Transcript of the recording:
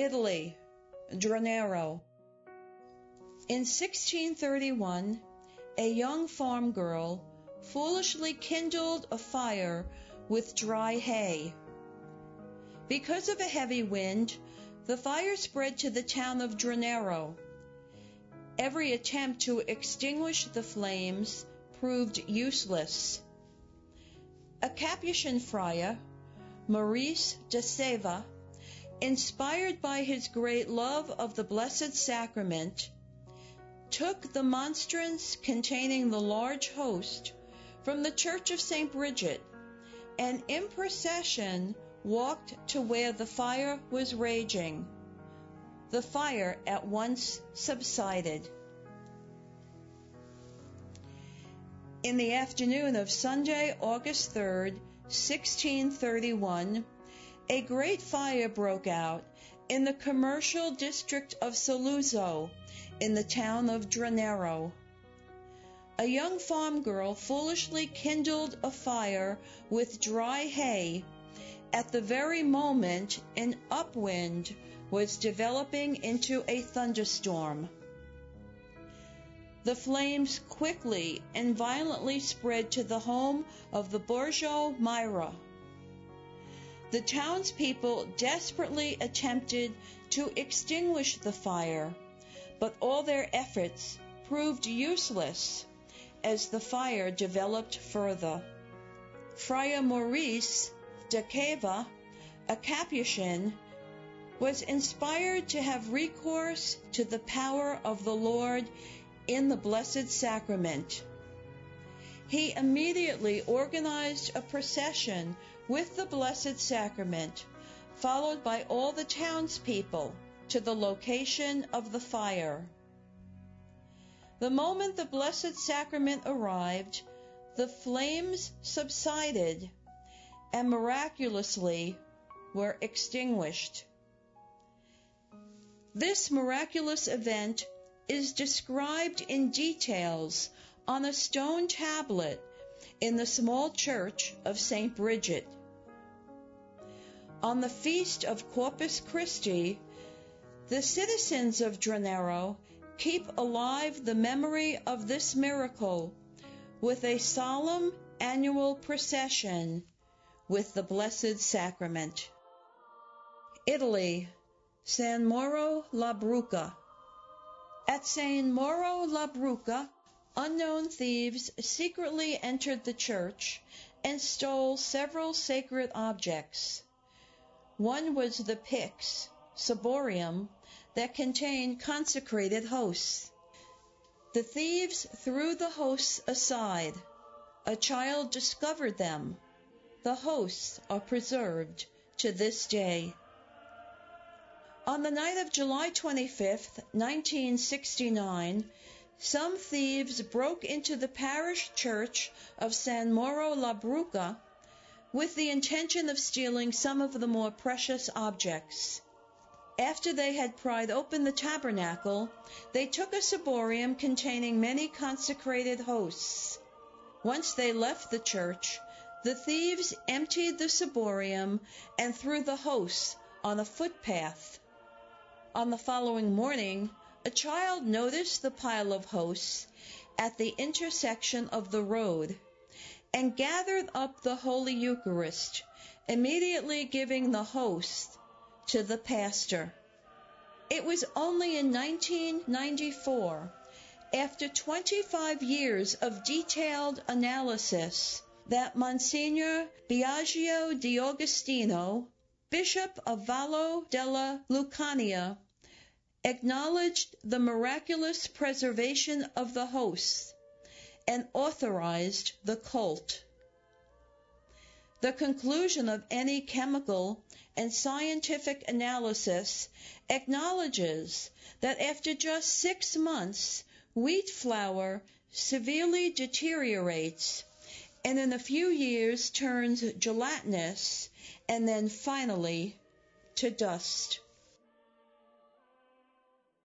Italy, Dronero. In 1631, a young farm girl foolishly kindled a fire with dry hay. Because of a heavy wind, the fire spread to the town of Dronero. Every attempt to extinguish the flames proved useless. A Capuchin friar, Maurice de Ceva, inspired by his great love of the Blessed Sacrament, took the monstrance containing the large host from the Church of St. Brigid and in procession walked to where the fire was raging. The fire at once subsided. In the afternoon of Sunday, August 3rd, 1631, a great fire broke out in the commercial district of Saluzzo in the town of Dronero. A young farm girl foolishly kindled a fire with dry hay at the very moment an upwind was developing into a thunderstorm. The flames quickly and violently spread to the home of the Borgo Mira. The townspeople desperately attempted to extinguish the fire, but all their efforts proved useless as the fire developed further. Friar Maurice de Ceva, a Capuchin, was inspired to have recourse to the power of the Lord in the Blessed Sacrament he immediately organized a procession with the Blessed Sacrament, followed by all the townspeople, to the location of the fire. The moment the Blessed Sacrament arrived, the flames subsided and miraculously were extinguished. This miraculous event is described in details on a stone tablet in the small church of St. Brigid. On the feast of Corpus Christi, the citizens of Dronero keep alive the memory of this miracle with a solemn annual procession with the Blessed Sacrament. Italy, San Mauro la Bruca. At San Mauro la Bruca, unknown thieves secretly entered the church and stole several sacred objects. One was the pyx, ciborium, that contained consecrated hosts. The thieves threw the hosts aside. A child discovered them. The hosts are preserved to this day. On the night of July 25, 1969, some thieves broke into the parish church of San Mauro la Bruca with the intention of stealing some of the more precious objects. After they had pried open the tabernacle, they took a ciborium containing many consecrated hosts. Once they left the church, the thieves emptied the ciborium and threw the hosts on a footpath. On the following morning, a child noticed the pile of hosts at the intersection of the road and gathered up the Holy Eucharist, immediately giving the host to the pastor. It was only in 1994, after 25 years of detailed analysis, that Monsignor Biagio D'Agostino, Bishop of Vallo della Lucania, acknowledged the miraculous preservation of the hosts, and authorized the cult. The conclusion of any chemical and scientific analysis acknowledges that after just six months, wheat flour severely deteriorates and in a few years turns gelatinous and then finally to dust.